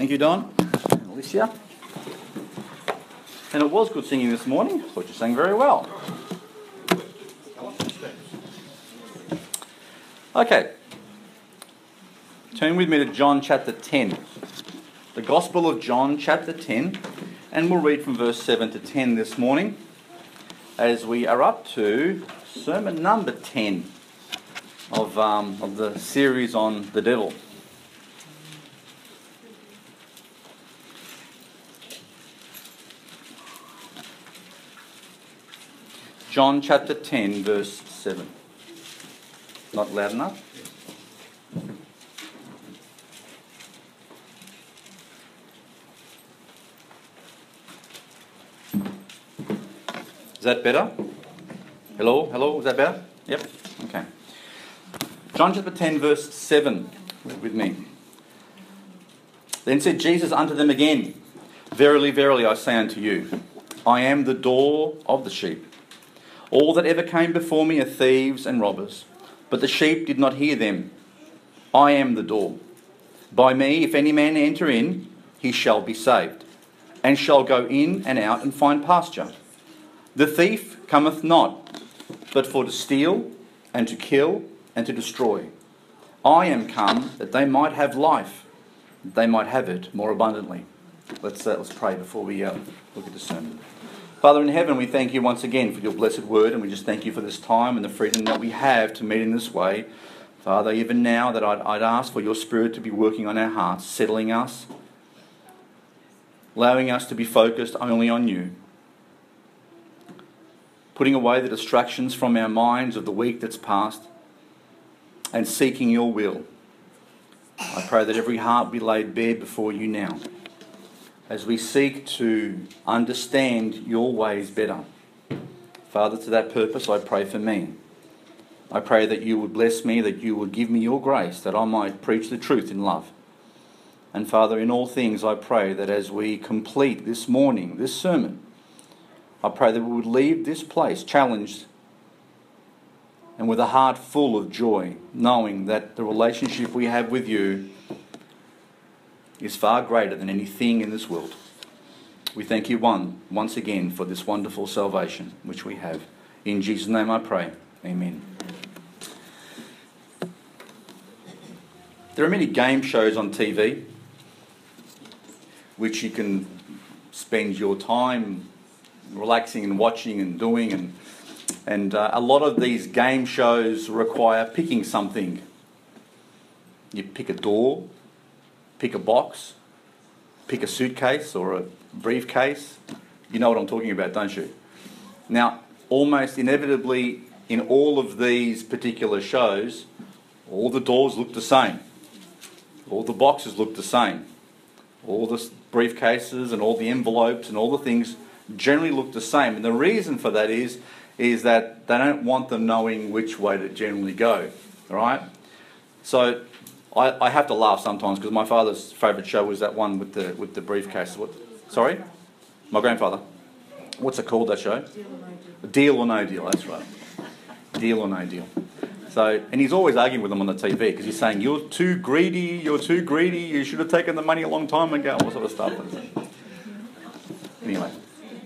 Thank you, Don. Alicia. And it was good singing this morning. I thought you sang very well. Okay. Turn with me to John chapter 10. The Gospel of John chapter 10. And we'll read from verse 7 to 10 this morning as we are up to sermon number 10 of, um, of the series on the devil. John chapter 10, verse 7. Not loud enough? Is that better? Hello? Hello? Is that better? Yep. Okay. John chapter 10, verse 7. With me. Then said Jesus unto them again, Verily, verily, I say unto you, I am the door of the sheep. All that ever came before me are thieves and robbers, but the sheep did not hear them. I am the door. By me, if any man enter in, he shall be saved, and shall go in and out and find pasture. The thief cometh not, but for to steal, and to kill, and to destroy. I am come that they might have life, that they might have it more abundantly. Let's, uh, let's pray before we uh, look at the sermon. Father in heaven, we thank you once again for your blessed word, and we just thank you for this time and the freedom that we have to meet in this way. Father, even now that I'd, I'd ask for your Spirit to be working on our hearts, settling us, allowing us to be focused only on you, putting away the distractions from our minds of the week that's passed, and seeking your will. I pray that every heart be laid bare before you now as we seek to understand your ways better. Father, to that purpose, I pray for me. I pray that you would bless me, that you would give me your grace, that I might preach the truth in love. And Father, in all things, I pray that as we complete this morning, this sermon, I pray that we would leave this place challenged and with a heart full of joy, knowing that the relationship we have with you is far greater than anything in this world. We thank you, one, once again, for this wonderful salvation which we have. In Jesus' name I pray. Amen. There are many game shows on TV which you can spend your time relaxing and watching and doing and and uh, a lot of these game shows require picking something. You pick a door, pick a box, pick a suitcase or a briefcase. You know what I'm talking about, don't you? Now, almost inevitably, in all of these particular shows, all the doors look the same, all the boxes look the same, all the briefcases and all the envelopes and all the things generally look the same. And the reason for that is, is that they don't want them knowing which way to generally go. All right? So I, I have to laugh sometimes because my father's favourite show was that one with the with the briefcase. What? Sorry, my grandfather. What's it called? That show? Deal or no deal. Deal or no deal. That's right. Deal or no deal. So, and he's always arguing with them on the TV because he's saying, "You're too greedy. You're too greedy. You should have taken the money a long time ago." All sort of stuff. Anyway,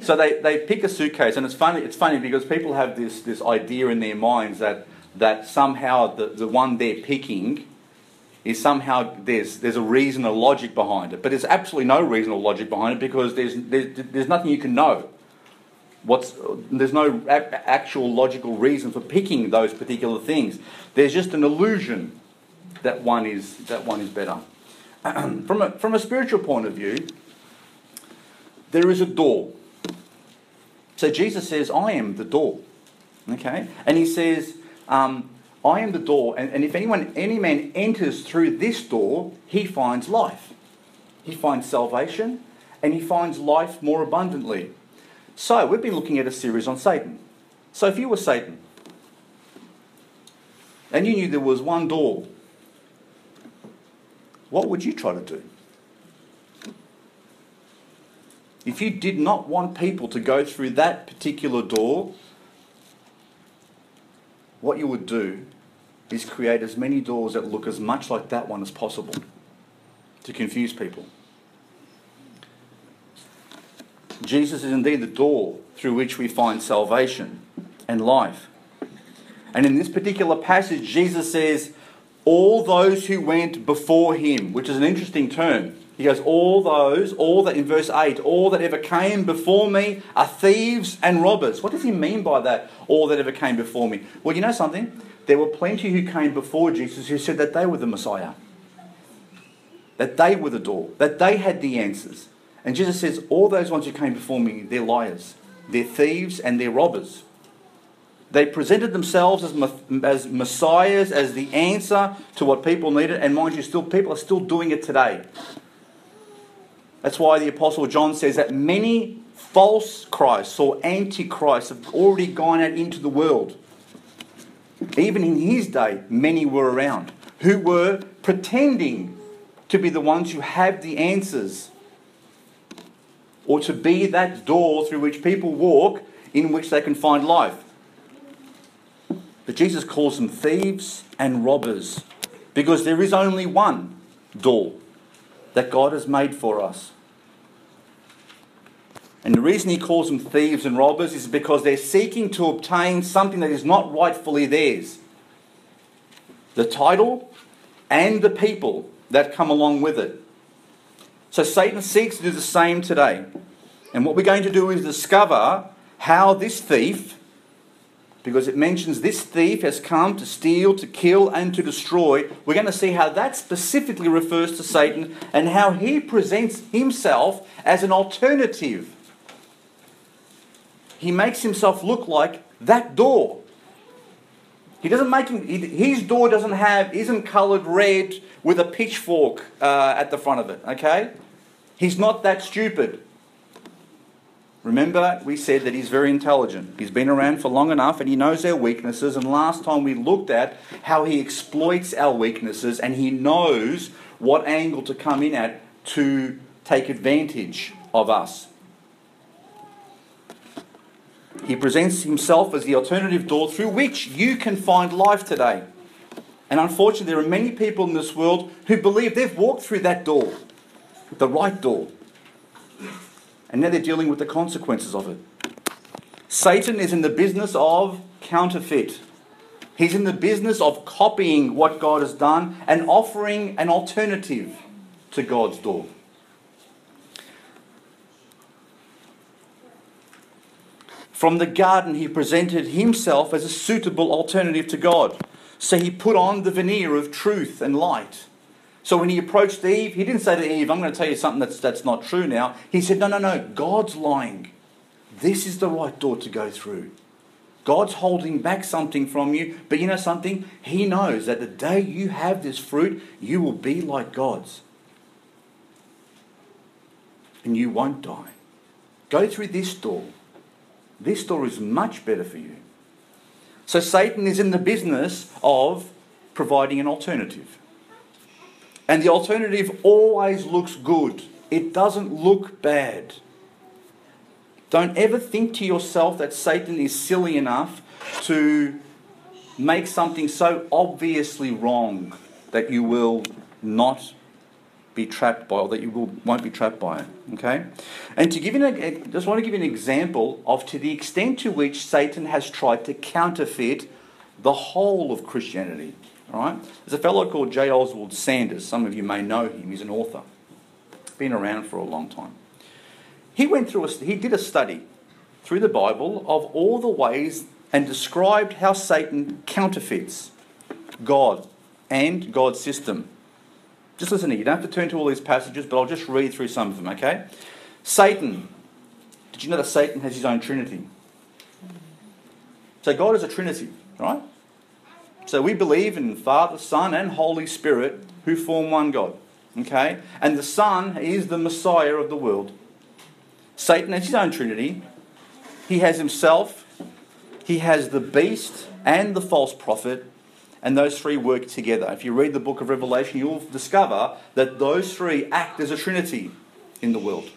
so they, they pick a suitcase, and it's funny. It's funny because people have this this idea in their minds that that somehow the, the one they're picking is somehow there's, there's a reason, a logic behind it. But there's absolutely no reason or logic behind it because there's, there's, there's nothing you can know. What's, there's no a- actual logical reason for picking those particular things. There's just an illusion that one is, that one is better. from, a, from a spiritual point of view, there is a door. So Jesus says, I am the door. Okay? And he says, um, I am the door, and, and if anyone, any man enters through this door, he finds life. He finds salvation, and he finds life more abundantly. So, we've been looking at a series on Satan. So, if you were Satan, and you knew there was one door, what would you try to do? If you did not want people to go through that particular door, what you would do is create as many doors that look as much like that one as possible to confuse people. Jesus is indeed the door through which we find salvation and life. And in this particular passage, Jesus says, All those who went before him, which is an interesting term. He goes, All those, all that in verse 8, all that ever came before me are thieves and robbers. What does he mean by that? All that ever came before me. Well, you know something? There were plenty who came before Jesus who said that they were the Messiah, that they were the door, that they had the answers. And Jesus says, All those ones who came before me, they're liars, they're thieves, and they're robbers. They presented themselves as, as messiahs, as the answer to what people needed, and mind you, still people are still doing it today. That's why the Apostle John says that many false Christs or antichrists have already gone out into the world. Even in his day, many were around who were pretending to be the ones who have the answers or to be that door through which people walk in which they can find life. But Jesus calls them thieves and robbers because there is only one door that God has made for us. And the reason he calls them thieves and robbers is because they're seeking to obtain something that is not rightfully theirs the title and the people that come along with it. So Satan seeks to do the same today. And what we're going to do is discover how this thief, because it mentions this thief has come to steal, to kill, and to destroy, we're going to see how that specifically refers to Satan and how he presents himself as an alternative. He makes himself look like that door. He doesn't make him, his door doesn't have, isn't coloured red with a pitchfork uh, at the front of it, okay? He's not that stupid. Remember, we said that he's very intelligent. He's been around for long enough and he knows our weaknesses. And last time we looked at how he exploits our weaknesses and he knows what angle to come in at to take advantage of us. He presents himself as the alternative door through which you can find life today. And unfortunately, there are many people in this world who believe they've walked through that door the right door. And now they're dealing with the consequences of it. Satan is in the business of counterfeit. He's in the business of copying what God has done and offering an alternative to God's door. From the garden, he presented himself as a suitable alternative to God. So he put on the veneer of truth and light. So when he approached Eve, he didn't say to Eve, I'm going to tell you something that's, that's not true now. He said, No, no, no, God's lying. This is the right door to go through. God's holding back something from you, but you know something? He knows that the day you have this fruit, you will be like God's. And you won't die. Go through this door. This door is much better for you. So Satan is in the business of providing an alternative. And the alternative always looks good, it doesn't look bad. Don't ever think to yourself that Satan is silly enough to make something so obviously wrong that you will not be trapped by, or that you will, won't be trapped by it. Okay? And to give you an, I just want to give you an example of to the extent to which Satan has tried to counterfeit the whole of Christianity. All right? There's a fellow called J. Oswald Sanders. Some of you may know him. He's an author. Been around for a long time. He went through a, he did a study through the Bible of all the ways and described how Satan counterfeits God and God's system. Just listen to You don't have to turn to all these passages, but I'll just read through some of them, okay? Satan. Did you know that Satan has his own trinity? So God is a trinity, right? So we believe in Father, Son, and Holy Spirit who form one God. Okay? And the Son is the Messiah of the world. Satan has his own trinity. He has himself, he has the beast and the false prophet, and those three work together. If you read the book of Revelation, you'll discover that those three act as a trinity in the world.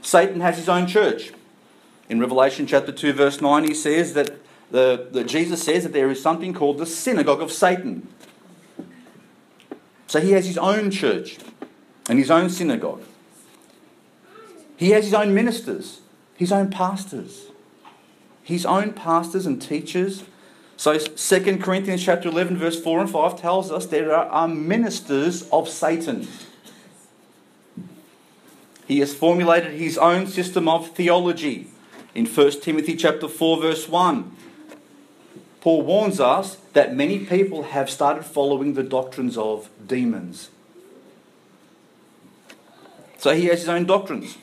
Satan has his own church. In Revelation chapter 2, verse 9, he says that the, the, Jesus says that there is something called the synagogue of Satan. So he has his own church and his own synagogue. He has his own ministers, his own pastors, his own pastors and teachers. So 2 Corinthians chapter 11 verse 4 and 5 tells us there are ministers of Satan. He has formulated his own system of theology. In 1 Timothy chapter 4 verse 1, Paul warns us that many people have started following the doctrines of demons. So he has his own doctrines.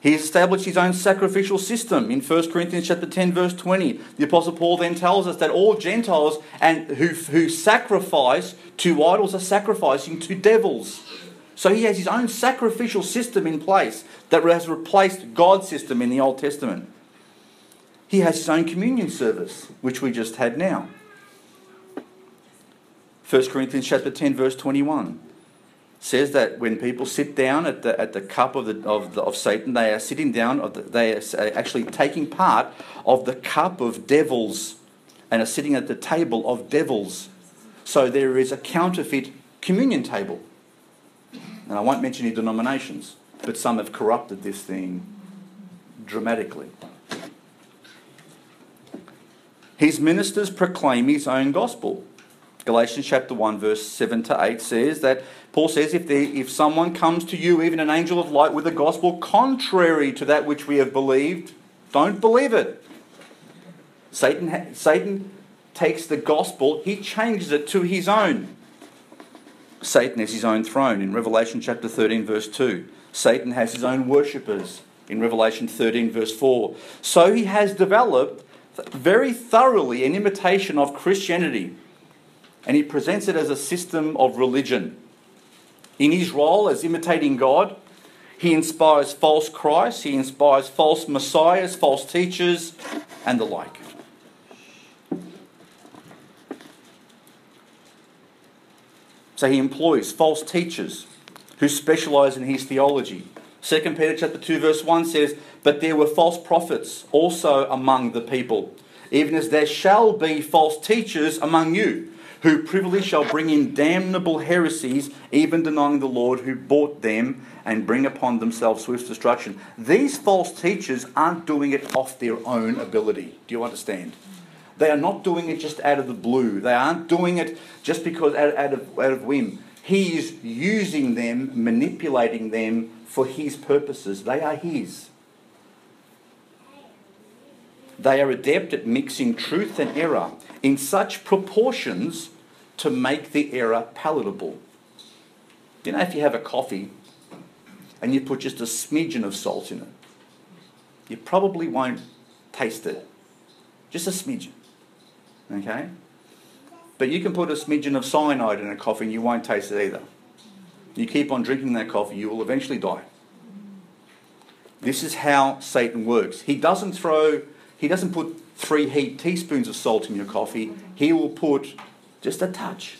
He established his own sacrificial system in 1 Corinthians chapter 10 verse 20. The apostle Paul then tells us that all Gentiles and who, who sacrifice to idols are sacrificing to devils. So he has his own sacrificial system in place that has replaced God's system in the Old Testament. He has his own communion service, which we just had now. 1 Corinthians chapter 10 verse 21 says that when people sit down at the, at the cup of, the, of, the, of Satan, they are sitting down, they are actually taking part of the cup of devils and are sitting at the table of devils. So there is a counterfeit communion table. And I won't mention any denominations, but some have corrupted this thing dramatically. His ministers proclaim his own gospel. Galatians chapter 1, verse 7 to 8 says that Paul says, if, if someone comes to you, even an angel of light, with a gospel contrary to that which we have believed, don't believe it. Satan, Satan takes the gospel, he changes it to his own. Satan has his own throne in Revelation chapter 13, verse 2. Satan has his own worshippers in Revelation 13, verse 4. So he has developed very thoroughly an imitation of Christianity, and he presents it as a system of religion. In his role as imitating God, he inspires false Christs, he inspires false messiahs, false teachers, and the like. So he employs false teachers who specialize in his theology. 2 Peter chapter 2 verse 1 says, "But there were false prophets also among the people, even as there shall be false teachers among you, who privily shall bring in damnable heresies, even denying the Lord who bought them, and bring upon themselves swift destruction. These false teachers aren't doing it off their own ability. Do you understand? They are not doing it just out of the blue. They aren't doing it just because out, out, of, out of whim. He is using them, manipulating them for his purposes. They are his. They are adept at mixing truth and error in such proportions to make the error palatable. You know, if you have a coffee and you put just a smidgen of salt in it, you probably won't taste it. Just a smidgen. Okay? But you can put a smidgen of cyanide in a coffee and you won't taste it either. You keep on drinking that coffee, you will eventually die. This is how Satan works. He doesn't throw, he doesn't put three heaped teaspoons of salt in your coffee, he will put just a touch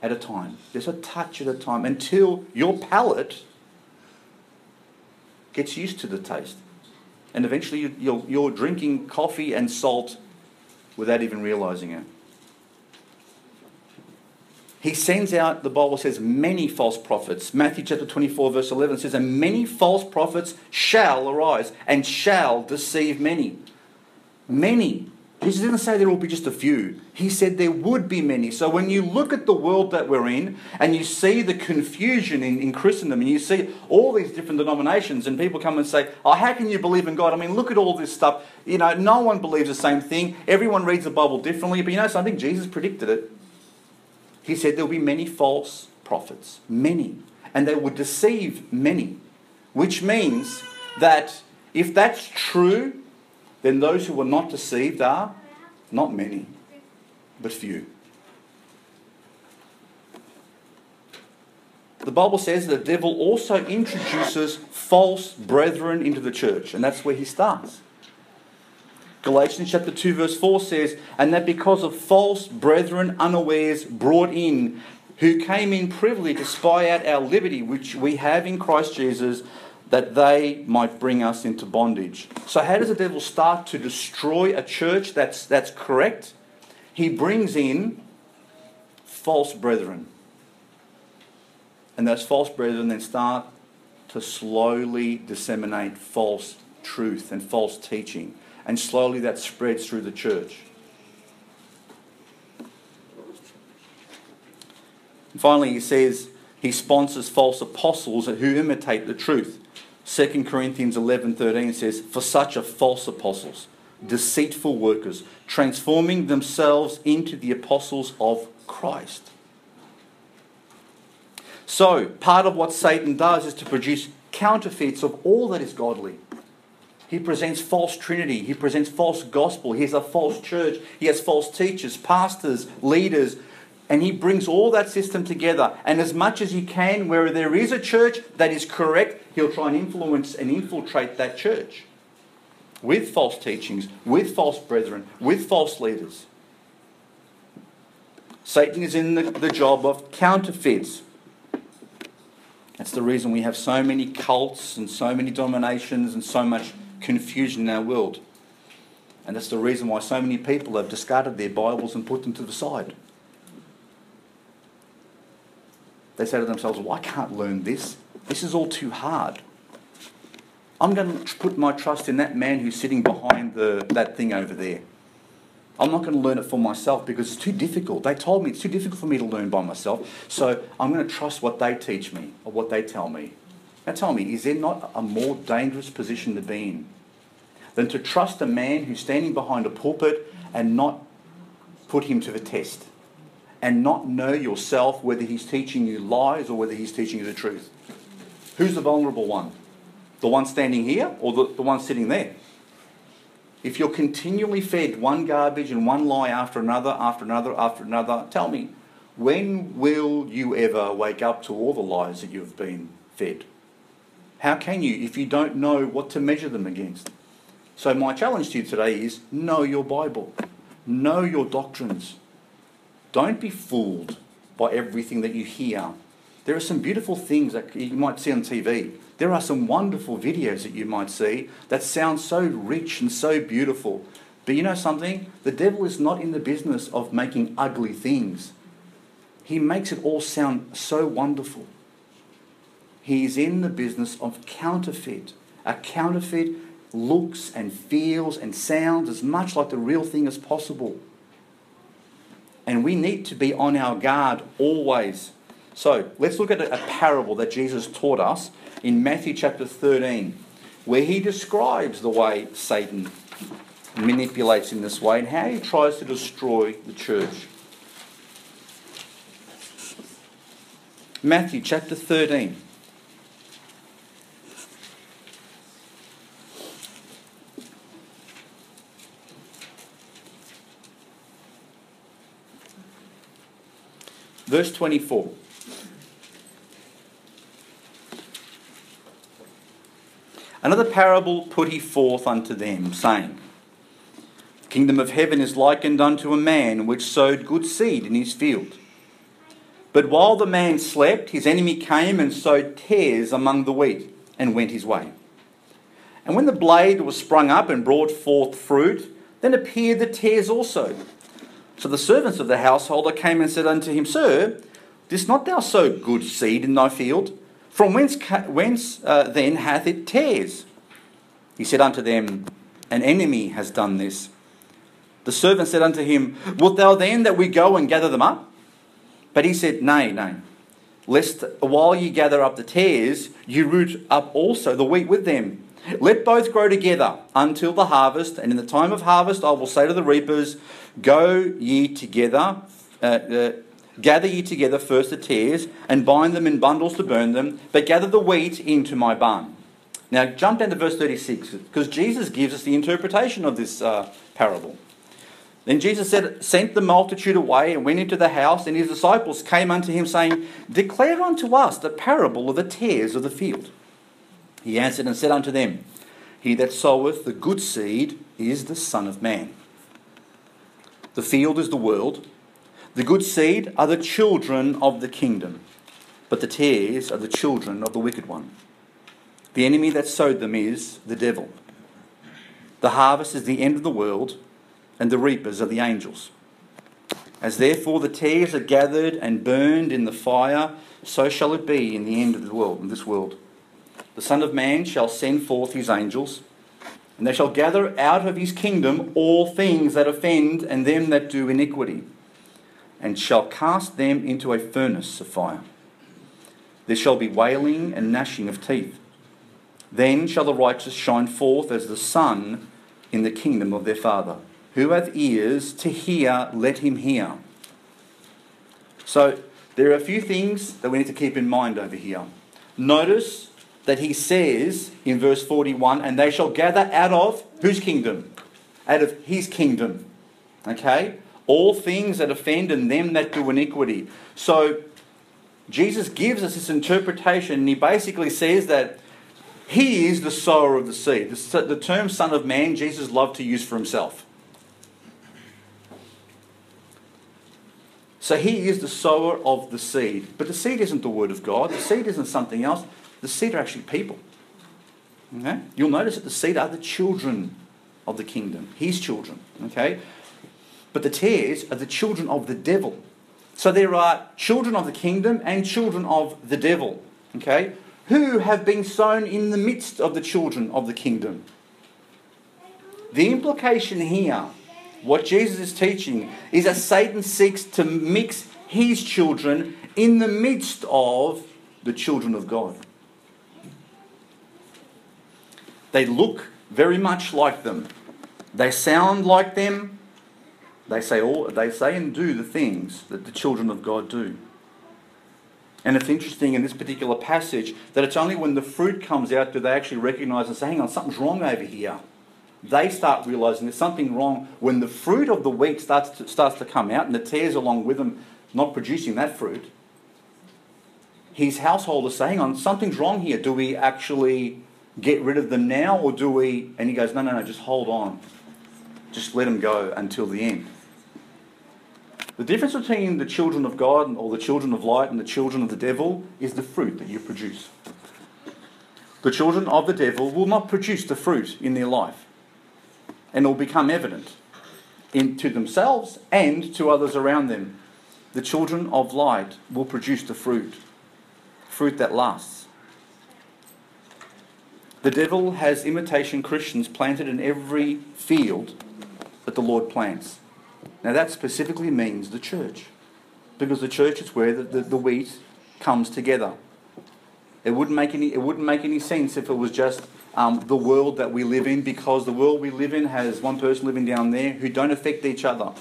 at a time, just a touch at a time until your palate gets used to the taste. And eventually you're, you're drinking coffee and salt without even realizing it. He sends out, the Bible says, many false prophets. Matthew chapter 24, verse 11 says, And many false prophets shall arise and shall deceive many. Many. He didn't say there will be just a few. He said there would be many. So when you look at the world that we're in and you see the confusion in, in Christendom and you see all these different denominations and people come and say, Oh, how can you believe in God? I mean, look at all this stuff. You know, no one believes the same thing. Everyone reads the Bible differently. But you know something? Jesus predicted it. He said there will be many false prophets. Many. And they would deceive many. Which means that if that's true, then those who were not deceived are not many, but few. The Bible says the devil also introduces false brethren into the church, and that's where he starts. Galatians chapter 2, verse 4 says, And that because of false brethren unawares brought in, who came in privily to spy out our liberty, which we have in Christ Jesus, that they might bring us into bondage. So, how does the devil start to destroy a church that's, that's correct? He brings in false brethren. And those false brethren then start to slowly disseminate false truth and false teaching. And slowly that spreads through the church. And finally, he says he sponsors false apostles who imitate the truth. 2 Corinthians 11:13 says, "For such are false apostles, deceitful workers, transforming themselves into the apostles of Christ." So, part of what Satan does is to produce counterfeits of all that is godly. He presents false trinity, he presents false gospel, he has a false church, he has false teachers, pastors, leaders, and he brings all that system together. And as much as he can, where there is a church that is correct, he'll try and influence and infiltrate that church with false teachings, with false brethren, with false leaders. Satan is in the, the job of counterfeits. That's the reason we have so many cults and so many dominations and so much confusion in our world. And that's the reason why so many people have discarded their Bibles and put them to the side. They say to themselves, well, I can't learn this. This is all too hard. I'm going to put my trust in that man who's sitting behind the, that thing over there. I'm not going to learn it for myself because it's too difficult. They told me it's too difficult for me to learn by myself. So I'm going to trust what they teach me or what they tell me. Now tell me, is there not a more dangerous position to be in than to trust a man who's standing behind a pulpit and not put him to the test? And not know yourself whether he's teaching you lies or whether he's teaching you the truth? Who's the vulnerable one? The one standing here or the, the one sitting there? If you're continually fed one garbage and one lie after another, after another, after another, tell me, when will you ever wake up to all the lies that you've been fed? How can you if you don't know what to measure them against? So, my challenge to you today is know your Bible, know your doctrines. Don't be fooled by everything that you hear. There are some beautiful things that you might see on TV. There are some wonderful videos that you might see that sound so rich and so beautiful. But you know something? The devil is not in the business of making ugly things. He makes it all sound so wonderful. He is in the business of counterfeit. A counterfeit looks and feels and sounds as much like the real thing as possible. And we need to be on our guard always. So let's look at a parable that Jesus taught us in Matthew chapter 13, where he describes the way Satan manipulates in this way and how he tries to destroy the church. Matthew chapter 13. Verse 24. Another parable put he forth unto them, saying, The kingdom of heaven is likened unto a man which sowed good seed in his field. But while the man slept, his enemy came and sowed tares among the wheat, and went his way. And when the blade was sprung up and brought forth fruit, then appeared the tares also. So the servants of the householder came and said unto him, Sir, didst not thou sow good seed in thy field? From whence, whence uh, then hath it tares? He said unto them, An enemy has done this. The servant said unto him, Wilt thou then that we go and gather them up? But he said, Nay, nay, lest while ye gather up the tares, you root up also the wheat with them. Let both grow together until the harvest, and in the time of harvest I will say to the reapers, Go ye together, uh, uh, gather ye together first the tares, and bind them in bundles to burn them, but gather the wheat into my barn. Now jump down to verse 36, because Jesus gives us the interpretation of this uh, parable. Then Jesus said, sent the multitude away and went into the house, and his disciples came unto him, saying, Declare unto us the parable of the tares of the field. He answered and said unto them, He that soweth the good seed is the Son of Man. The field is the world. The good seed are the children of the kingdom, but the tares are the children of the wicked one. The enemy that sowed them is the devil. The harvest is the end of the world, and the reapers are the angels. As therefore the tares are gathered and burned in the fire, so shall it be in the end of the world, in this world. the Son of Man shall send forth his angels, and they shall gather out of his kingdom all things that offend and them that do iniquity, and shall cast them into a furnace of fire. There shall be wailing and gnashing of teeth. Then shall the righteous shine forth as the sun in the kingdom of their Father. Who hath ears to hear, let him hear. So, there are a few things that we need to keep in mind over here. Notice that he says in verse 41 and they shall gather out of whose kingdom? Out of his kingdom. Okay? All things that offend and them that do iniquity. So, Jesus gives us this interpretation and he basically says that he is the sower of the seed. The term Son of Man, Jesus loved to use for himself. So he is the sower of the seed. But the seed isn't the word of God, the seed isn't something else. The seed are actually people. Okay? You'll notice that the seed are the children of the kingdom, his children. Okay? But the tares are the children of the devil. So there are children of the kingdom and children of the devil. Okay? Who have been sown in the midst of the children of the kingdom. The implication here, what Jesus is teaching, is that Satan seeks to mix his children in the midst of the children of God. They look very much like them. They sound like them. They say all they say and do the things that the children of God do. And it's interesting in this particular passage that it's only when the fruit comes out do they actually recognize and say, hang on, something's wrong over here. They start realizing there's something wrong when the fruit of the wheat starts to, starts to come out and the tares along with them not producing that fruit. His household is saying, on something's wrong here. Do we actually get rid of them now, or do we? And he goes, no, no, no, just hold on. Just let them go until the end. The difference between the children of God or the children of light and the children of the devil is the fruit that you produce. The children of the devil will not produce the fruit in their life, and it will become evident in, to themselves and to others around them. The children of light will produce the fruit, fruit that lasts. The devil has imitation Christians planted in every field that the Lord plants. Now, that specifically means the church, because the church is where the, the, the wheat comes together. It wouldn't make any, it wouldn't make any sense if it was just um, the world that we live in, because the world we live in has one person living down there who don't affect each other.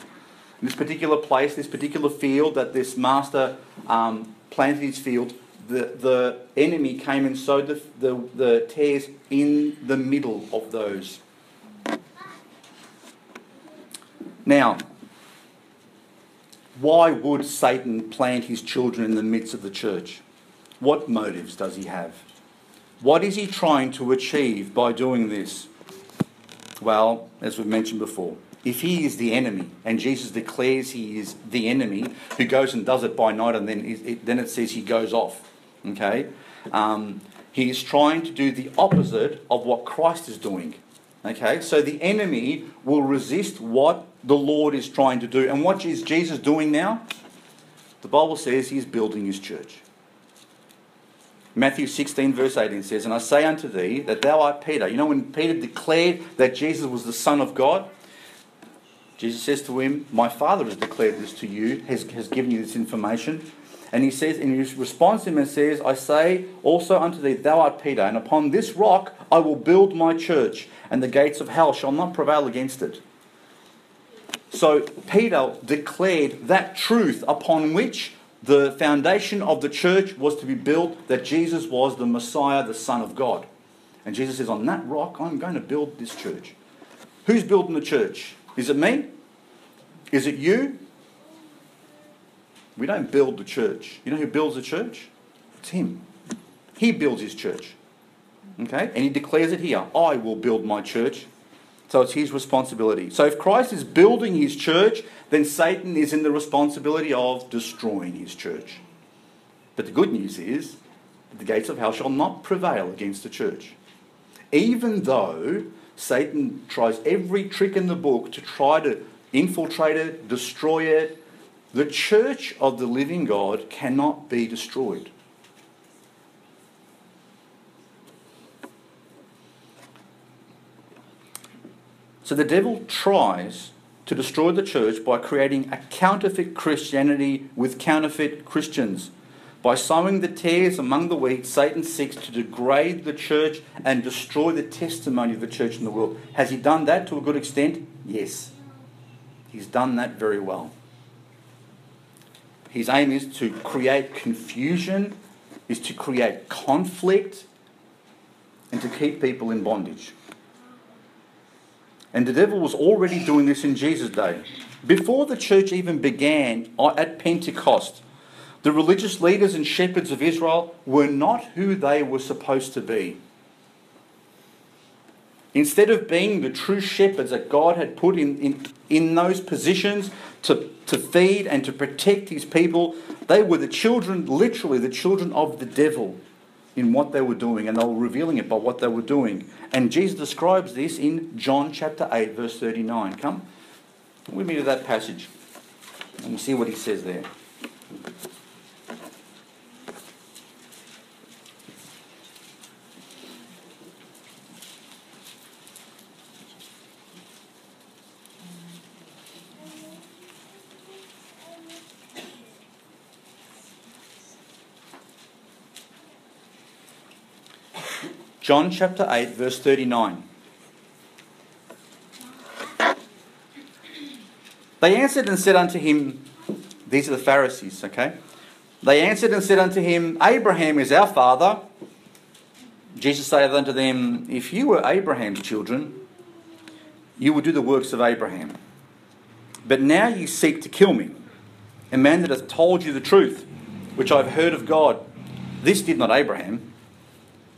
In this particular place, this particular field that this master um, planted his field, the, the enemy came and sowed the, the, the tares in the middle of those. Now, why would Satan plant his children in the midst of the church? What motives does he have? What is he trying to achieve by doing this? Well, as we've mentioned before, if he is the enemy, and Jesus declares he is the enemy, who goes and does it by night, and then then it says he goes off. Okay? Um, he is trying to do the opposite of what Christ is doing. Okay? So the enemy will resist what the Lord is trying to do. And what is Jesus doing now? The Bible says he is building his church. Matthew 16, verse 18 says, And I say unto thee that thou art Peter. You know, when Peter declared that Jesus was the Son of God, Jesus says to him, My Father has declared this to you, has, has given you this information. And he says, and he responds to him and says, I say also unto thee, Thou art Peter, and upon this rock I will build my church, and the gates of hell shall not prevail against it. So Peter declared that truth upon which the foundation of the church was to be built, that Jesus was the Messiah, the Son of God. And Jesus says, On that rock I'm going to build this church. Who's building the church? Is it me? Is it you? We don't build the church. You know who builds the church? It's Him. He builds His church. Okay? And He declares it here I will build my church. So it's His responsibility. So if Christ is building His church, then Satan is in the responsibility of destroying His church. But the good news is that the gates of hell shall not prevail against the church. Even though Satan tries every trick in the book to try to infiltrate it, destroy it, the church of the living God cannot be destroyed. So the devil tries to destroy the church by creating a counterfeit Christianity with counterfeit Christians. By sowing the tares among the wheat, Satan seeks to degrade the church and destroy the testimony of the church in the world. Has he done that to a good extent? Yes. He's done that very well. His aim is to create confusion, is to create conflict, and to keep people in bondage. And the devil was already doing this in Jesus' day. Before the church even began uh, at Pentecost, the religious leaders and shepherds of Israel were not who they were supposed to be. Instead of being the true shepherds that God had put in, in, in those positions to, to feed and to protect his people, they were the children, literally the children of the devil in what they were doing, and they were revealing it by what they were doing. And Jesus describes this in John chapter 8, verse 39. Come with me to that passage, and see what he says there. John chapter 8, verse 39. They answered and said unto him, These are the Pharisees, okay? They answered and said unto him, Abraham is our father. Jesus saith unto them, If you were Abraham's children, you would do the works of Abraham. But now you seek to kill me, a man that hath told you the truth, which I have heard of God. This did not Abraham.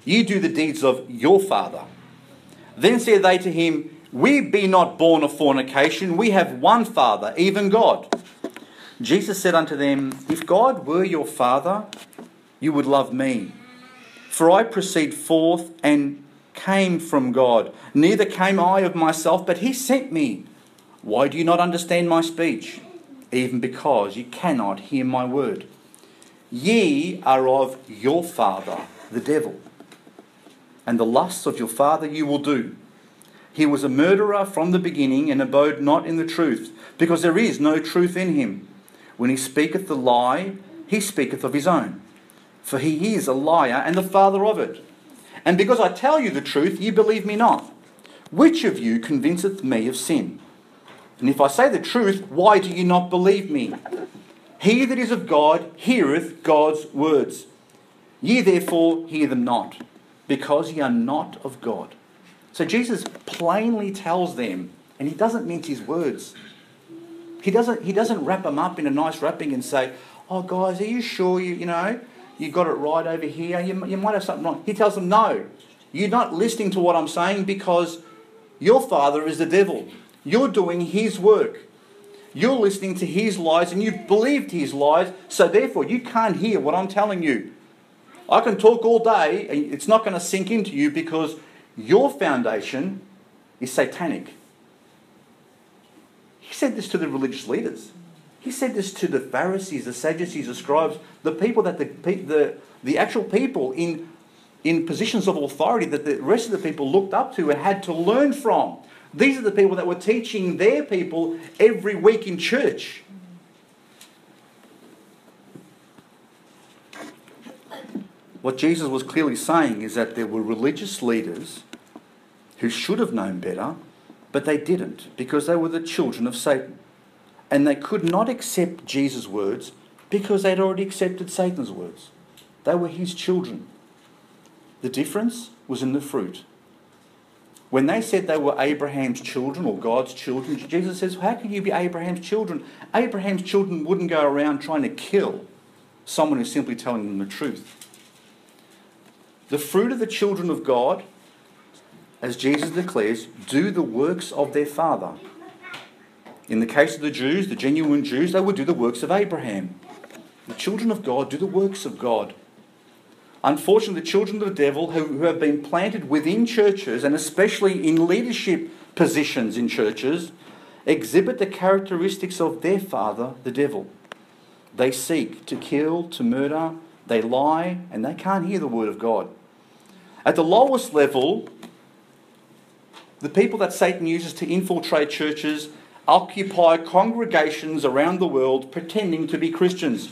You do the deeds of your father. Then said they to him, We be not born of fornication, we have one Father, even God. Jesus said unto them, If God were your Father, you would love me. For I proceed forth and came from God. Neither came I of myself, but he sent me. Why do you not understand my speech? Even because you cannot hear my word. Ye are of your father, the devil and the lusts of your father you will do. He was a murderer from the beginning and abode not in the truth, because there is no truth in him. When he speaketh the lie, he speaketh of his own, for he is a liar and the father of it. And because I tell you the truth, ye believe me not. Which of you convinceth me of sin? And if I say the truth, why do you not believe me? He that is of God heareth God's words. Ye therefore hear them not because ye are not of God. So Jesus plainly tells them, and he doesn't mince his words. He doesn't, he doesn't wrap them up in a nice wrapping and say, Oh, guys, are you sure you, you know, you got it right over here? You, you might have something wrong. He tells them, No, you're not listening to what I'm saying because your father is the devil. You're doing his work. You're listening to his lies and you've believed his lies, so therefore you can't hear what I'm telling you. I can talk all day, and it's not going to sink into you because your foundation is satanic. He said this to the religious leaders. He said this to the Pharisees, the Sadducees, the scribes, the people that the, the, the actual people in, in positions of authority that the rest of the people looked up to and had to learn from. These are the people that were teaching their people every week in church. What Jesus was clearly saying is that there were religious leaders who should have known better, but they didn't because they were the children of Satan. And they could not accept Jesus' words because they'd already accepted Satan's words. They were his children. The difference was in the fruit. When they said they were Abraham's children or God's children, Jesus says, How can you be Abraham's children? Abraham's children wouldn't go around trying to kill someone who's simply telling them the truth. The fruit of the children of God, as Jesus declares, do the works of their Father. In the case of the Jews, the genuine Jews, they would do the works of Abraham. The children of God do the works of God. Unfortunately, the children of the devil who, have been planted within churches and especially in leadership positions in churches exhibit the characteristics of their father, the devil. They seek to kill, to murder, they lie, and they can't hear the word of God. At the lowest level, The people that Satan uses to infiltrate churches occupy congregations around the world pretending to be Christians.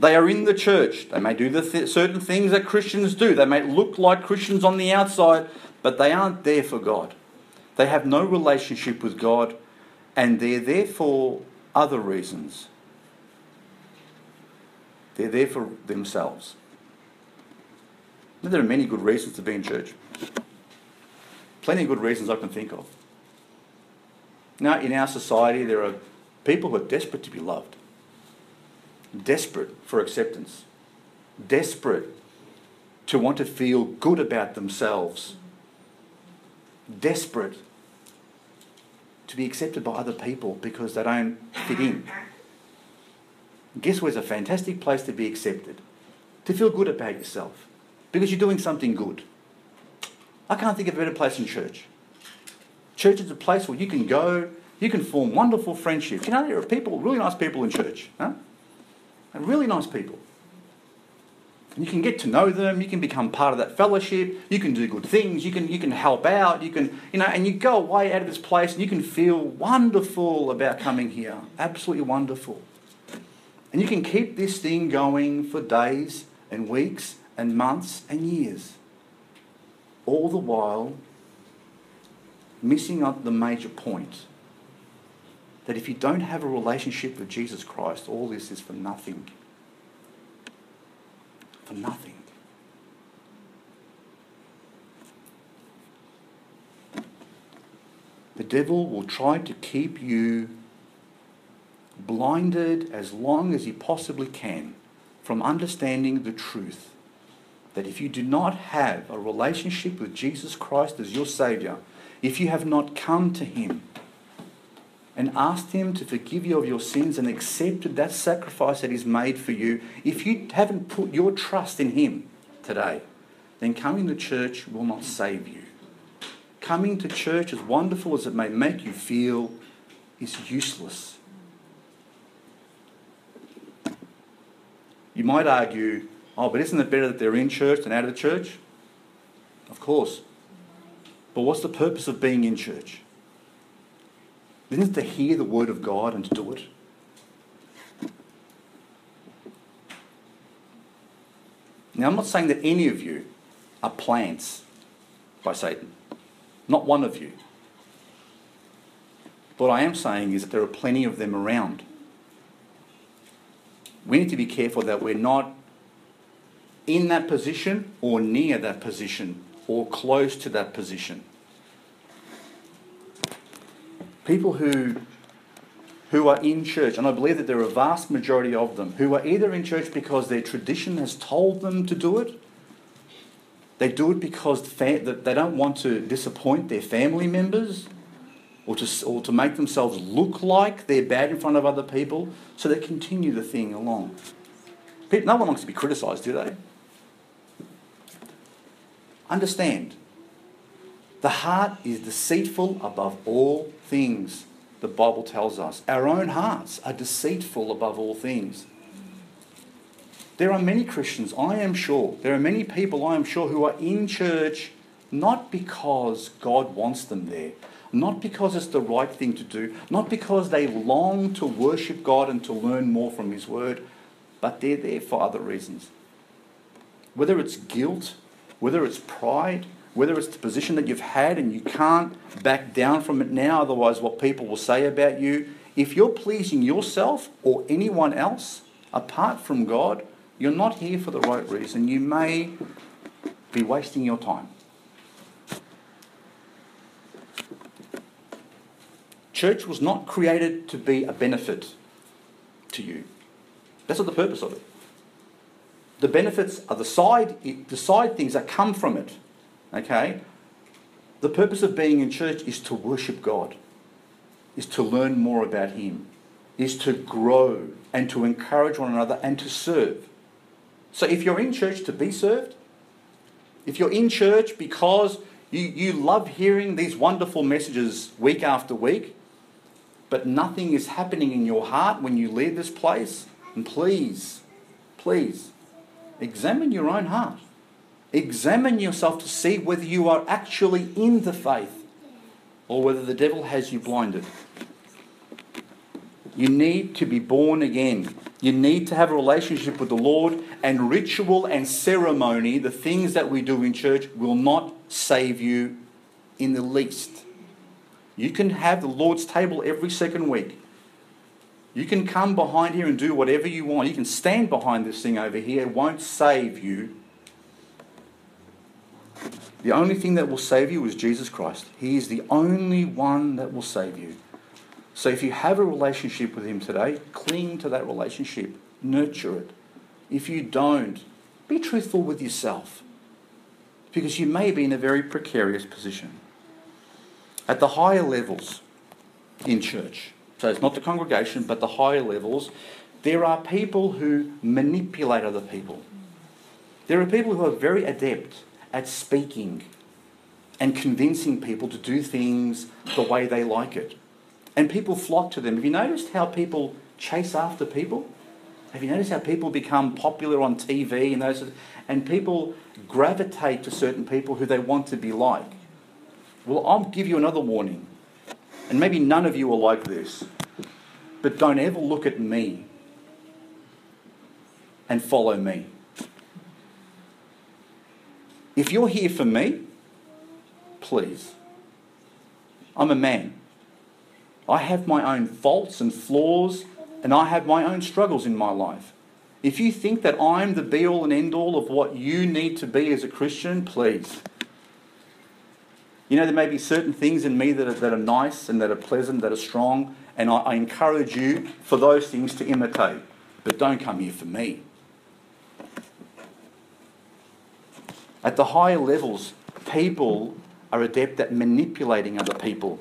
They are in the church. They may do the th- certain things that Christians do. They may look like Christians on the outside, but they aren't there for God. They have no relationship with God, and they're there for other reasons. They're there for themselves. There are many good reasons to be in church. Plenty of good reasons I can think of. Now, in our society, there are people who are desperate to be loved, desperate for acceptance, desperate to want to feel good about themselves, desperate to be accepted by other people because they don't fit in. Guess where's a fantastic place to be accepted? To feel good about yourself because you're doing something good. I can't think of a better place than church. Church is a place where you can go, you can form wonderful friendships. You know, there are people, really nice people in church. Huh? And really nice people. And you can get to know them, you can become part of that fellowship, you can do good things, you can, you can help out, you can, you know, and you go away out of this place and you can feel wonderful about coming here. Absolutely wonderful. And you can keep this thing going for days and weeks and months and years. All the while missing out the major point that if you don't have a relationship with Jesus Christ, all this is for nothing. For nothing. The devil will try to keep you blinded as long as he possibly can from understanding the truth that if you do not have a relationship with Jesus Christ as your Saviour, if you have not come to Him and asked Him to forgive you of your sins and accepted that sacrifice that He's made for you, if you haven't put your trust in Him today, then coming to church will not save you. Coming to church, as wonderful as it may make you feel, is useless. You might argue, oh, but isn't it better that they're in church than out of the church? Of course. But what's the purpose of being in church? Isn't it to hear the word of God and to do it? Now, I'm not saying that any of you are plants by Satan. Not one of you. What I am saying is that there are plenty of them around we need to be careful that we're not in that position or near that position or close to that position. People who who are in church, and I believe that there are a vast majority of them, who are either in church because their tradition has told them to do it, they do it because they don't want to disappoint their family members, or to, or to make themselves look like they're bad in front of other people, so they continue the thing along. No one wants to be criticised, do they? Understand, the heart is deceitful above all things, the Bible tells us. Our own hearts are deceitful above all things. There are many Christians, I am sure, there are many people, I am sure, who are in church not because God wants them there, not because it's the right thing to do, not because they long to worship God and to learn more from His Word, but they're there for other reasons. Whether it's guilt, whether it's pride, whether it's the position that you've had and you can't back down from it now, otherwise, what people will say about you. If you're pleasing yourself or anyone else apart from God, you're not here for the right reason. You may be wasting your time. Church was not created to be a benefit to you. That's not the purpose of it. The benefits are the side, the side things that come from it. Okay? The purpose of being in church is to worship God, is to learn more about Him, is to grow and to encourage one another and to serve. So if you're in church to be served, if you're in church because you, you love hearing these wonderful messages week after week, but nothing is happening in your heart when you leave this place, and please, please, examine your own heart. Examine yourself to see whether you are actually in the faith. or whether the devil has you blinded. You need to be born again. You need to have a relationship with the Lord, and ritual and ceremony, the things that we do in church, will not save you in the least. You can have the Lord's table every second week. You can come behind here and do whatever you want. You can stand behind this thing over here. It won't save you. The only thing that will save you is Jesus Christ. He is the only one that will save you. So if you have a relationship with Him today, cling to that relationship, nurture it. If you don't, be truthful with yourself because you may be in a very precarious position. At the higher levels in church, so it's not the congregation, but the higher levels, there are people who manipulate other people. There are people who are very adept at speaking and convincing people to do things the way they like it and people flock to them. Have you noticed how people chase after people? Have you noticed how people become popular on TV and those, and people gravitate to certain people who they want to be like? Well, I'll give you another warning, and maybe none of you are like this, but don't ever look at me and follow me. If you're here for me, please. I'm a man. I have my own faults and flaws, and I have my own struggles in my life. If you think that I'm the be all and end all of what you need to be as a Christian, please. You know, there may be certain things in me that are, that are nice and that are pleasant, that are strong, and I, I encourage you for those things to imitate. But don't come here for me. At the higher levels, people are adept at manipulating other people.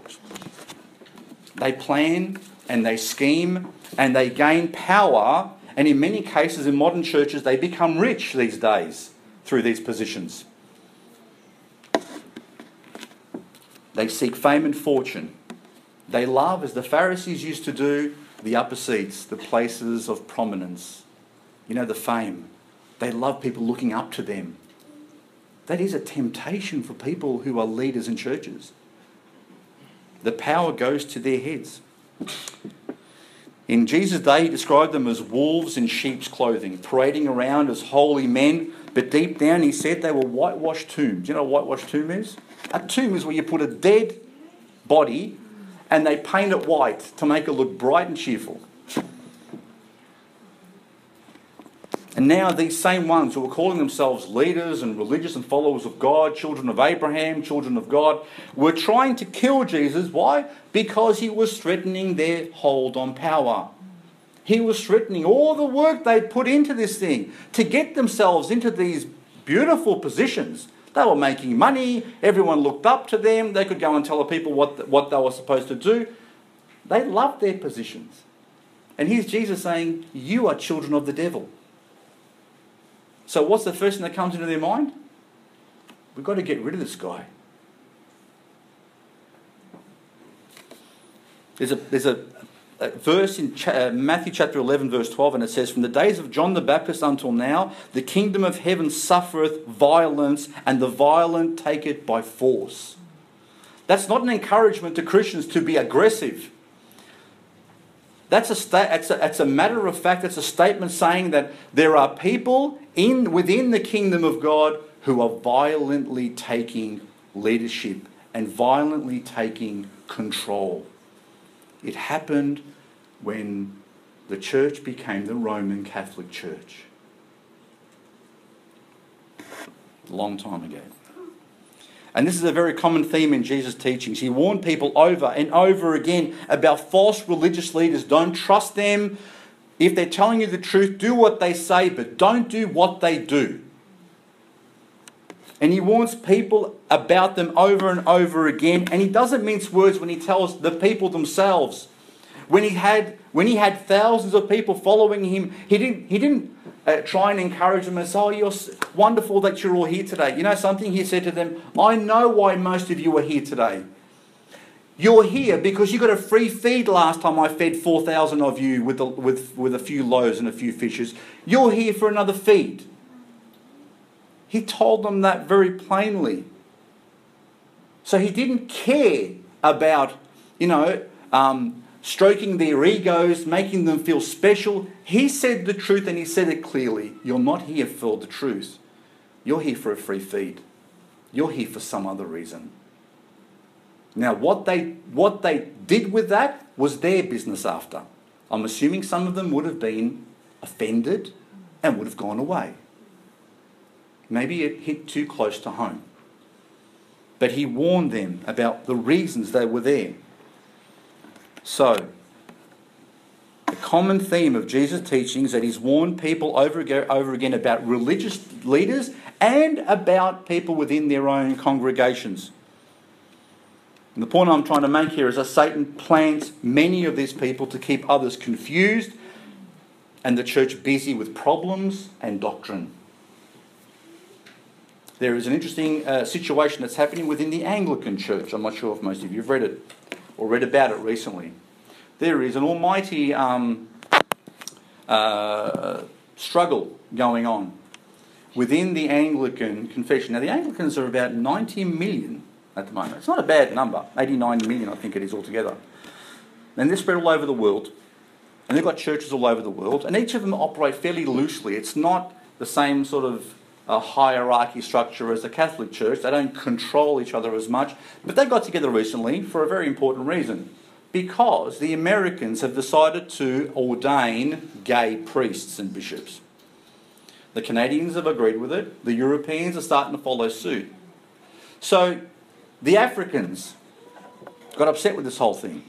They plan and they scheme and they gain power. And in many cases, in modern churches, they become rich these days through these positions. They seek fame and fortune. They love, as the Pharisees used to do, the upper seats, the places of prominence. You know, the fame. They love people looking up to them. That is a temptation for people who are leaders in churches the power goes to their heads. In Jesus' day, he described them as wolves in sheep's clothing, parading around as holy men, but deep down he said they were whitewashed tombs. Do you know what a whitewashed tomb is? A tomb is where you put a dead body and they paint it white to make it look bright and cheerful. And now these same ones who are calling themselves leaders and religious and followers of God, children of Abraham, children of God, were trying to kill Jesus. Why? Because he was threatening their hold on power. He was threatening all the work they put into this thing to get themselves into these beautiful positions. They were making money, everyone looked up to them, they could go and tell the people what, what they were supposed to do. They loved their positions. And here's Jesus saying, You are children of the devil. So, what's the first thing that comes into their mind? We've got to get rid of this guy. There's a, there's a, verse in uh, Matthew chapter 11, verse 12, and it says, From the days of John the Baptist until now, the kingdom of heaven suffereth violence, and the violent take it by force. That's not an encouragement to Christians to be aggressive. That's a, sta- that's, a, that's a matter of fact, it's a statement saying that there are people in, within the kingdom of God who are violently taking leadership and violently taking control. It happened when the church became the Roman Catholic Church. A long time ago. And this is a very common theme in Jesus' teachings. He warned people over and over again about false religious leaders. Don't trust them. If they're telling you the truth, do what they say, but don't do what they do. And he warns people about them over and over again. And he doesn't mince words when he tells the people themselves. When he had, when he had thousands of people following him, he didn't, he didn't uh, try and encourage them and say, Oh, you're wonderful that you're all here today. You know something? He said to them, I know why most of you are here today. You're here because you got a free feed last time I fed 4,000 of you with, with, with a few loaves and a few fishes. You're here for another feed. He told them that very plainly. So he didn't care about, you know, um, stroking their egos, making them feel special. He said the truth and he said it clearly. You're not here for the truth. You're here for a free feed. You're here for some other reason. Now, what they, what they did with that was their business after. I'm assuming some of them would have been offended and would have gone away. Maybe it hit too close to home. But he warned them about the reasons they were there. So, the common theme of Jesus' teaching is that he's warned people over again, over again about religious leaders and about people within their own congregations. And the point I'm trying to make here is that Satan plants many of these people to keep others confused and the church busy with problems and doctrine. There is an interesting uh, situation that's happening within the Anglican Church. I'm not sure if most of you have read it or read about it recently. There is an almighty um, uh, struggle going on within the Anglican confession. Now, the Anglicans are about 90 million at the moment. It's not a bad number, 89 million, I think it is altogether. And they're spread all over the world. And they've got churches all over the world, and each of them operate fairly loosely. It's not the same sort of uh, hierarchy structure as the Catholic Church. They don't control each other as much. But they got together recently for a very important reason because the Americans have decided to ordain gay priests and bishops. The Canadians have agreed with it, the Europeans are starting to follow suit. So the Africans got upset with this whole thing.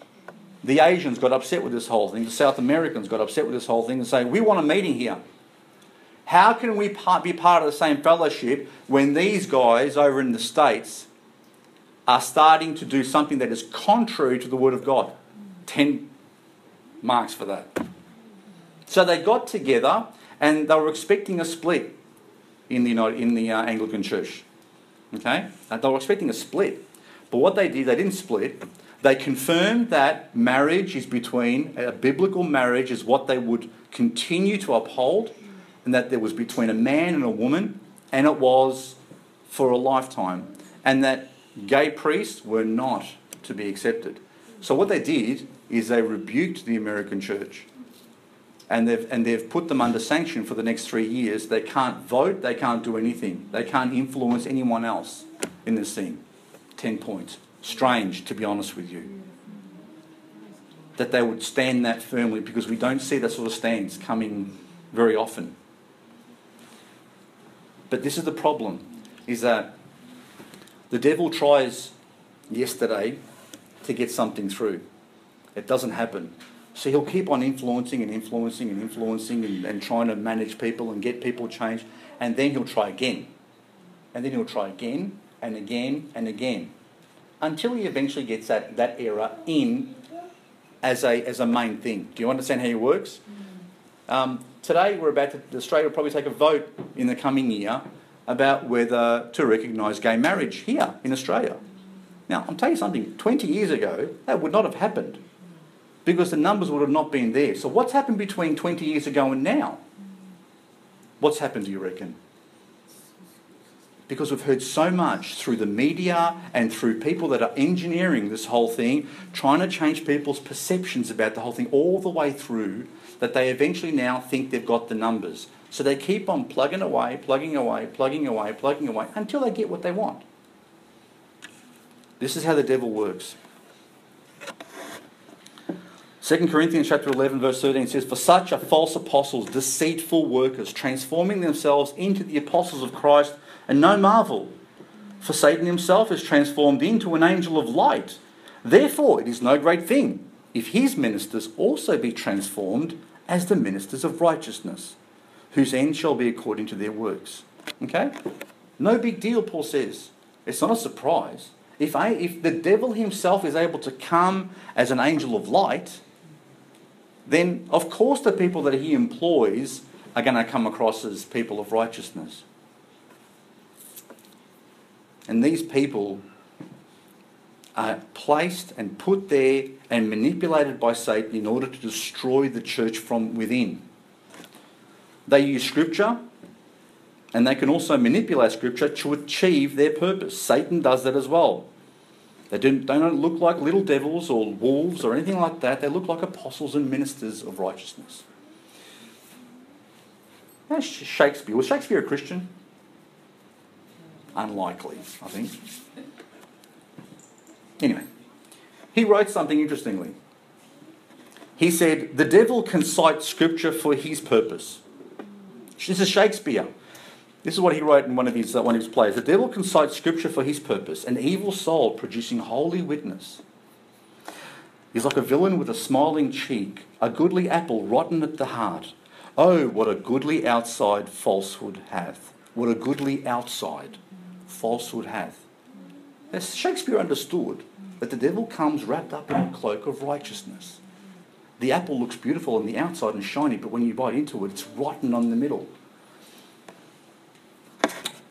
The Asians got upset with this whole thing. The South Americans got upset with this whole thing and say, We want a meeting here. How can we be part of the same fellowship when these guys over in the States are starting to do something that is contrary to the Word of God? 10 marks for that. So they got together and they were expecting a split in the, in the uh, Anglican Church. Okay? They were expecting a split. But what they did, they didn't split. They confirmed that marriage is between, a biblical marriage is what they would continue to uphold and that there was between a man and a woman, and it was for a lifetime, and that gay priests were not to be accepted. So what they did is they rebuked the American church. And they've, and they've put them under sanction for the next three years. They can't vote, they can't do anything. They can't influence anyone else in this thing. Ten points. Strange, to be honest with you. That they would stand that firmly because we don't see that sort of stance coming very often. But this is the problem, is that the devil tries yesterday to get something through. It doesn't happen. So he'll keep on influencing and influencing and influencing and, and trying to manage people and get people changed. And then he'll try again. And then he'll try again and again and again. Until he eventually gets that, that error in as a, as a main thing. Do you understand how he works? Um, today we're about to, Australia will probably take a vote in the coming year about whether to recognise gay marriage here in Australia. Now, I'm telling you something, 20 years ago, that would not have happened because the numbers would have not been there. So, what's happened between 20 years ago and now? What's happened, do you reckon? Because we've heard so much through the media and through people that are engineering this whole thing, trying to change people's perceptions about the whole thing all the way through that they eventually now think they've got the numbers. So they keep on plugging away, plugging away, plugging away, plugging away until they get what they want. This is how the devil works. 2 Corinthians chapter 11 verse 13 says, For such are false apostles, deceitful workers, transforming themselves into the apostles of Christ, and no marvel. For Satan himself is transformed into an angel of light. Therefore it is no great thing if his ministers also be transformed as the ministers of righteousness, whose end shall be according to their works. Okay? No big deal, Paul says. It's not a surprise. If, I, if the devil himself is able to come as an angel of light, then of course the people that he employs are going to come across as people of righteousness. And these people are placed and put there and manipulated by Satan in order to destroy the church from within. They use scripture and they can also manipulate scripture to achieve their purpose. Satan does that as well. They don't, they don't look like little devils or wolves or anything like that. They look like apostles and ministers of righteousness. That's Shakespeare. Was Shakespeare a Christian? Unlikely, I think. Anyway, he wrote something interestingly. He said, The devil can cite scripture for his purpose. This is Shakespeare. This is what he wrote in one of his, uh, one of his plays. The devil can cite scripture for his purpose, an evil soul producing holy witness. He's like a villain with a smiling cheek, a goodly apple rotten at the heart. Oh, what a goodly outside falsehood hath. What a goodly outside falsehood hath. As Shakespeare understood that the devil comes wrapped up in a cloak of righteousness. The apple looks beautiful on the outside and shiny, but when you bite into it, it's rotten on the middle.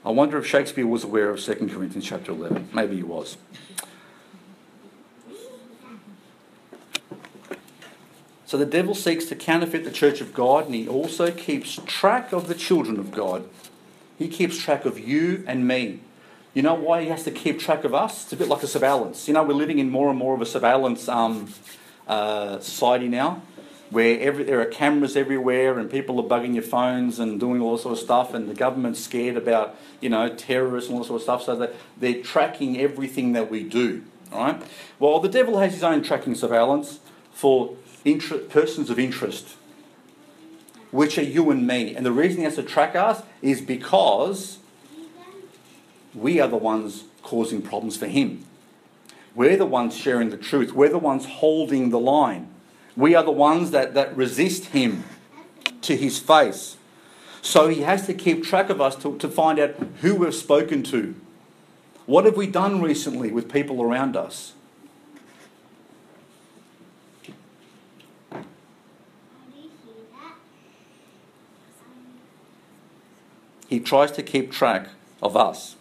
I wonder if Shakespeare was aware of 2 Corinthians chapter 11. Maybe he was. So the devil seeks to counterfeit the church of God, and he also keeps track of the children of God. He keeps track of you and me. You know why he has to keep track of us? It's a bit like a surveillance. You know, we're living in more and more of a surveillance um, uh, society now, where every, there are cameras everywhere and people are bugging your phones and doing all sort of stuff, and the government's scared about, you know, terrorists and all sort of stuff, so that they're tracking everything that we do. Right? Well, the devil has his own tracking surveillance for inter- persons of interest, which are you and me. And the reason he has to track us is because we are the ones causing problems for him. We're the ones sharing the truth. We're the ones holding the line. We are the ones that, that resist him to his face. So he has to keep track of us to, to find out who we've spoken to. What have we done recently with people around us? He tries to keep track of us.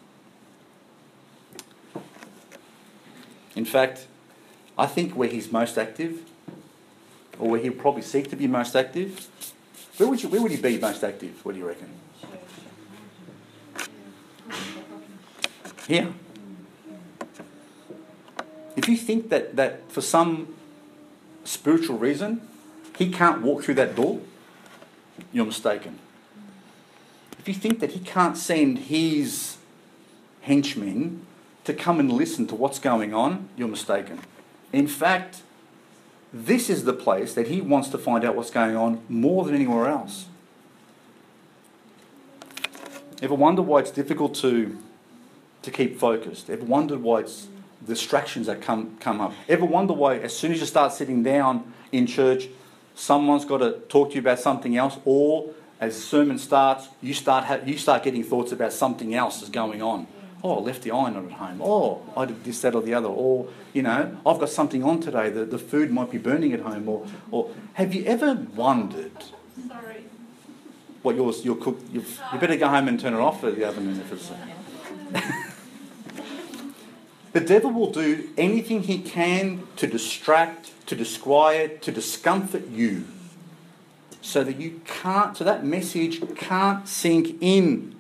In fact, I think where he's most active, or where he'll probably seek to be most active, where would, you, where would he be most active? What do you reckon? Here. If you think that, that for some spiritual reason he can't walk through that door, you're mistaken if you think that he can't send his henchmen to come and listen to what's going on, you're mistaken. In fact, this is the place that he wants to find out what's going on more than anywhere else. Ever wonder why it's difficult to, to keep focused? Ever wondered why it's distractions that come, come up? Ever wonder why, as soon as you start sitting down in church, someone's got to talk to you about something else, or as the sermon starts, you start, ha- you start getting thoughts about something else is going on. Oh, I left the iron on at home. Oh, I did this, that, or the other. Or, you know, I've got something on today. The, the food might be burning at home. Or, or have you ever wondered? Sorry. What yours? Your cook? you you better go home and turn it off for the oven if it's. the devil will do anything he can to distract, to disquiet, to discomfort you so that you can't, so that message can't sink in.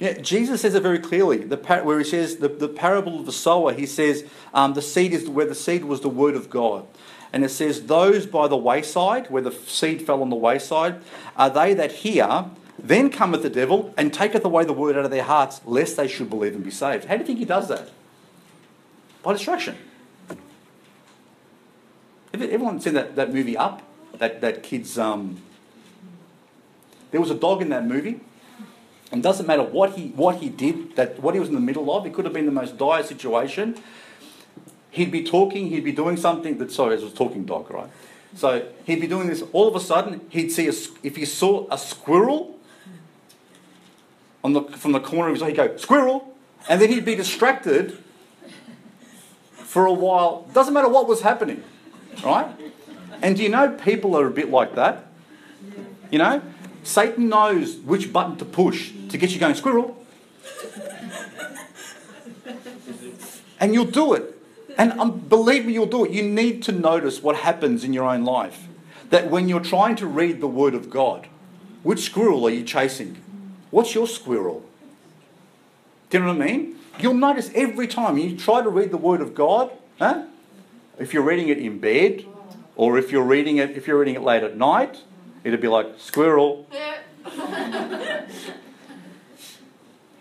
Yeah, Jesus says it very clearly. The par- where he says the, the parable of the sower, he says um, the seed is where the seed was the word of God, and it says those by the wayside, where the seed fell on the wayside, are they that hear. Then cometh the devil and taketh away the word out of their hearts, lest they should believe and be saved. How do you think he does that? By distraction. Everyone seen that, that movie Up? that, that kid's. Um, there was a dog in that movie, and doesn't matter what he what he did, that what he was in the middle of, it could have been the most dire situation. He'd be talking, he'd be doing something that sorry, it was talking dog, right? So he'd be doing this. All of a sudden, he'd see a, if he saw a squirrel on the from the corner of his eye, he'd go squirrel, and then he'd be distracted for a while. Doesn't matter what was happening, right? And do you know people are a bit like that? You know, Satan knows which button to push to get you going squirrel. And you'll do it. And um, believe me, you'll do it. You need to notice what happens in your own life. That when you're trying to read the Word of God, which squirrel are you chasing? What's your squirrel? Do you know what I mean? You'll notice every time you try to read the Word of God, huh? if you're reading it in bed, or if you're reading it if you're reading it late at night, it'll be like squirrel.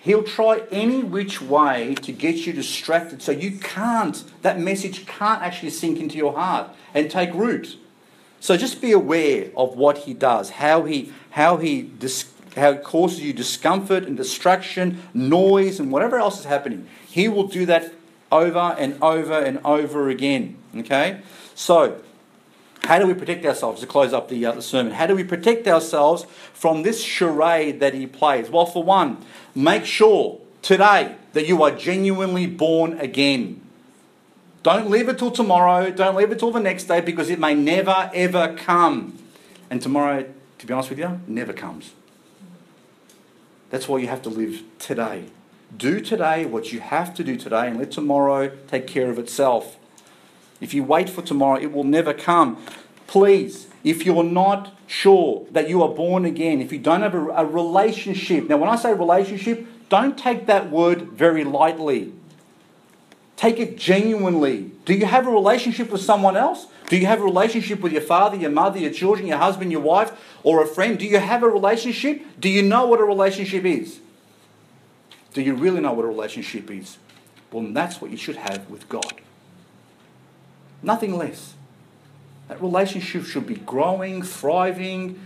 He'll try any which way to get you distracted so you can't, that message can't actually sink into your heart and take root. So just be aware of what he does, how he, how he, dis, how it causes you discomfort and distraction, noise, and whatever else is happening. He will do that over and over and over again. Okay? So, how do we protect ourselves to close up the, uh, the sermon? How do we protect ourselves from this charade that he plays? Well, for one, make sure today that you are genuinely born again. Don't leave it till tomorrow. Don't leave it till the next day because it may never ever come. And tomorrow, to be honest with you, never comes. That's why you have to live today. Do today what you have to do today and let tomorrow take care of itself. If you wait for tomorrow, it will never come. Please, if you're not sure that you are born again, if you don't have a, a relationship, now when I say relationship, don't take that word very lightly. Take it genuinely. Do you have a relationship with someone else? Do you have a relationship with your father, your mother, your children, your husband, your wife, or a friend? Do you have a relationship? Do you know what a relationship is? Do you really know what a relationship is? Well, that's what you should have with God. Nothing less. That relationship should be growing, thriving.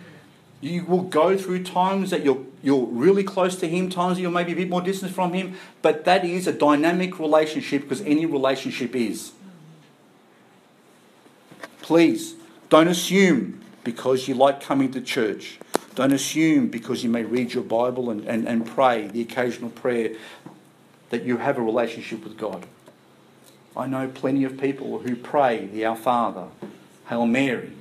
You will go through times that you're, you're really close to Him, times that you're maybe a bit more distant from Him, but that is a dynamic relationship because any relationship is. Please, don't assume because you like coming to church. Don't assume because you may read your Bible and, and, and pray the occasional prayer that you have a relationship with God. I know plenty of people who pray the Our Father, Hail Mary,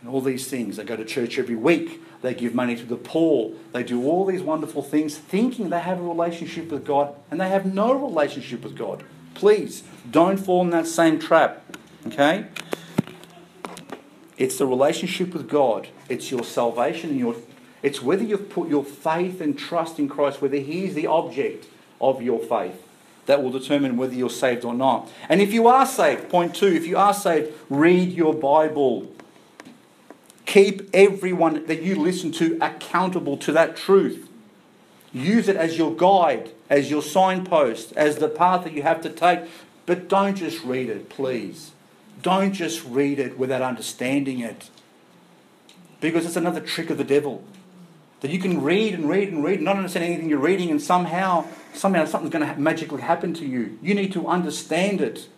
and all these things. They go to church every week. They give money to the poor. They do all these wonderful things thinking they have a relationship with God, and they have no relationship with God. Please don't fall in that same trap. Okay? It's the relationship with God. It's your salvation and your it's whether you've put your faith and trust in Christ, whether He is the object of your faith that will determine whether you're saved or not. And if you are saved, point two, if you are saved, read your Bible. Keep everyone that you listen to accountable to that truth. Use it as your guide, as your signpost, as the path that you have to take. But don't just read it, please. Don't just read it without understanding it. Because it's another trick of the devil. That you can read and read and read and not understand anything you're reading, and somehow, somehow something's going to magically happen to you. You need to understand it.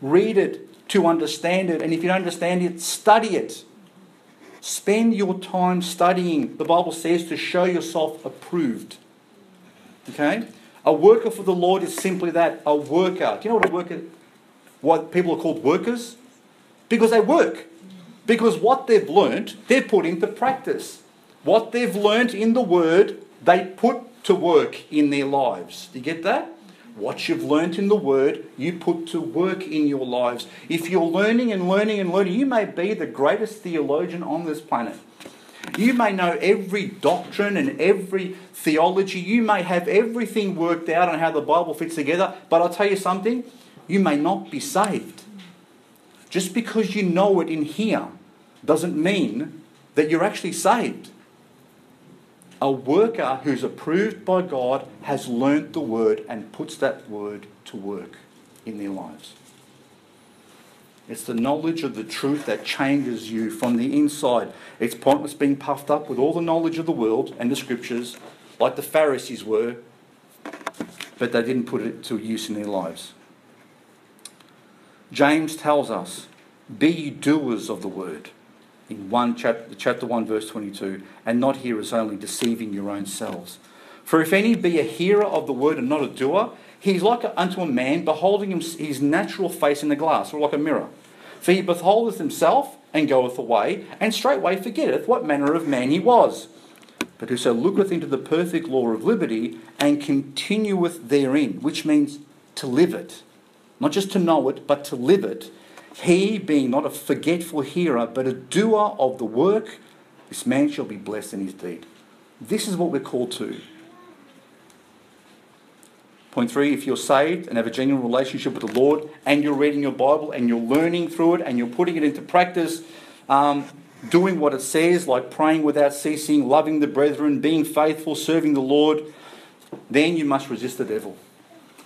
Read it to understand it. And if you don't understand it, study it. Spend your time studying. The Bible says to show yourself approved. Okay? A worker for the Lord is simply that a worker. Do you know what a worker what people are called workers? Because they work. Because what they've learnt, they're put into practice. What they've learnt in the Word, they put to work in their lives. Do you get that? What you've learnt in the Word, you put to work in your lives. If you're learning and learning and learning, you may be the greatest theologian on this planet. You may know every doctrine and every theology. You may have everything worked out on how the Bible fits together. But I'll tell you something you may not be saved. Just because you know it in here doesn't mean that you're actually saved. A worker who's approved by God has learnt the word and puts that word to work in their lives. It's the knowledge of the truth that changes you from the inside. It's pointless being puffed up with all the knowledge of the world and the scriptures, like the Pharisees were, but they didn't put it to use in their lives. James tells us, Be doers of the word in 1 chapter, chapter 1 verse 22 and not hearers only deceiving your own selves. For if any be a hearer of the word and not a doer he is like unto a man beholding his natural face in the glass or like a mirror. For he beholdeth himself and goeth away and straightway forgetteth what manner of man he was. But whoso looketh into the perfect law of liberty and continueth therein which means to live it not just to know it but to live it he, being not a forgetful hearer, but a doer of the work, this man shall be blessed in his deed. This is what we're called to. Point three, if you're saved and have a genuine relationship with the Lord and you're reading your Bible and you're learning through it and you're putting it into practice, um, doing what it says, like praying without ceasing, loving the brethren, being faithful, serving the Lord, then you must resist the devil.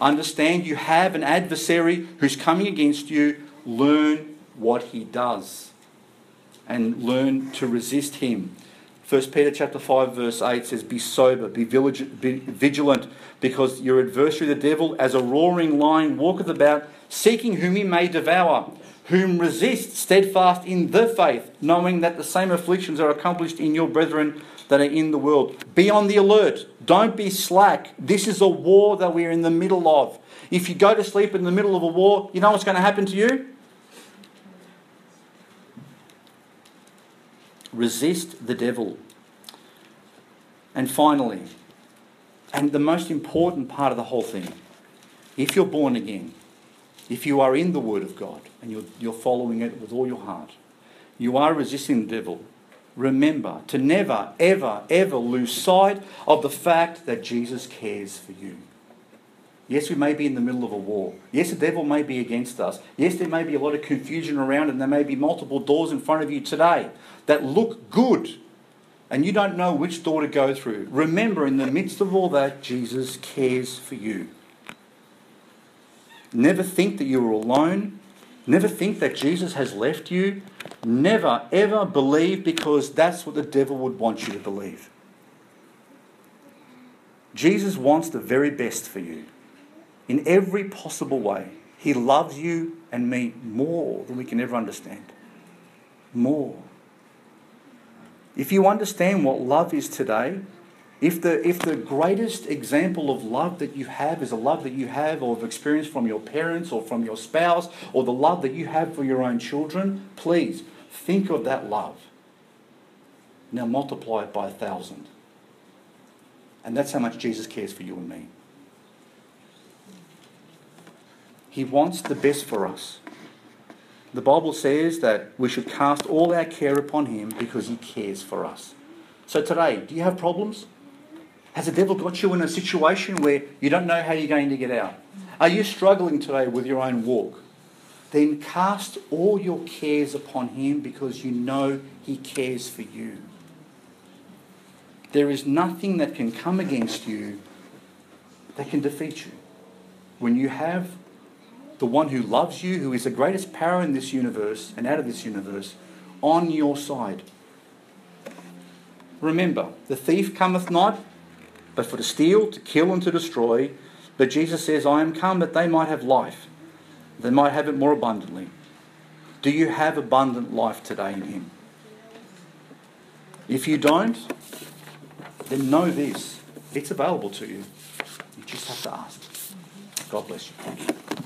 Understand you have an adversary who's coming against you. Learn what he does and learn to resist him. 1 Peter chapter 5 verse 8 says, Be sober, be vigilant, because your adversary the devil, as a roaring lion, walketh about, seeking whom he may devour, whom resist steadfast in the faith, knowing that the same afflictions are accomplished in your brethren that are in the world. Be on the alert. Don't be slack. This is a war that we're in the middle of. If you go to sleep in the middle of a war, you know what's going to happen to you? Resist the devil. And finally, and the most important part of the whole thing, if you're born again, if you are in the Word of God and you're, you're following it with all your heart, you are resisting the devil. Remember to never, ever, ever lose sight of the fact that Jesus cares for you. Yes, we may be in the middle of a war. Yes, the devil may be against us. Yes, there may be a lot of confusion around, and there may be multiple doors in front of you today that look good, and you don't know which door to go through. Remember, in the midst of all that, Jesus cares for you. Never think that you are alone. Never think that Jesus has left you. Never, ever believe because that's what the devil would want you to believe. Jesus wants the very best for you in every possible way. He loves you and me more than we can ever understand. More. If you understand what love is today, if the, if the greatest example of love that you have is a love that you have or have experienced from your parents or from your spouse or the love that you have for your own children, please think of that love. Now multiply it by a thousand. And that's how much Jesus cares for you and me. He wants the best for us. The Bible says that we should cast all our care upon Him because He cares for us. So today, do you have problems? Has the devil got you in a situation where you don't know how you're going to get out? Are you struggling today with your own walk? Then cast all your cares upon Him because you know He cares for you. There is nothing that can come against you that can defeat you. When you have the one who loves you, who is the greatest power in this universe and out of this universe, on your side. Remember, the thief cometh not but for to steal, to kill, and to destroy. But Jesus says, I am come that they might have life, they might have it more abundantly. Do you have abundant life today in Him? If you don't, then know this it's available to you. You just have to ask. God bless you.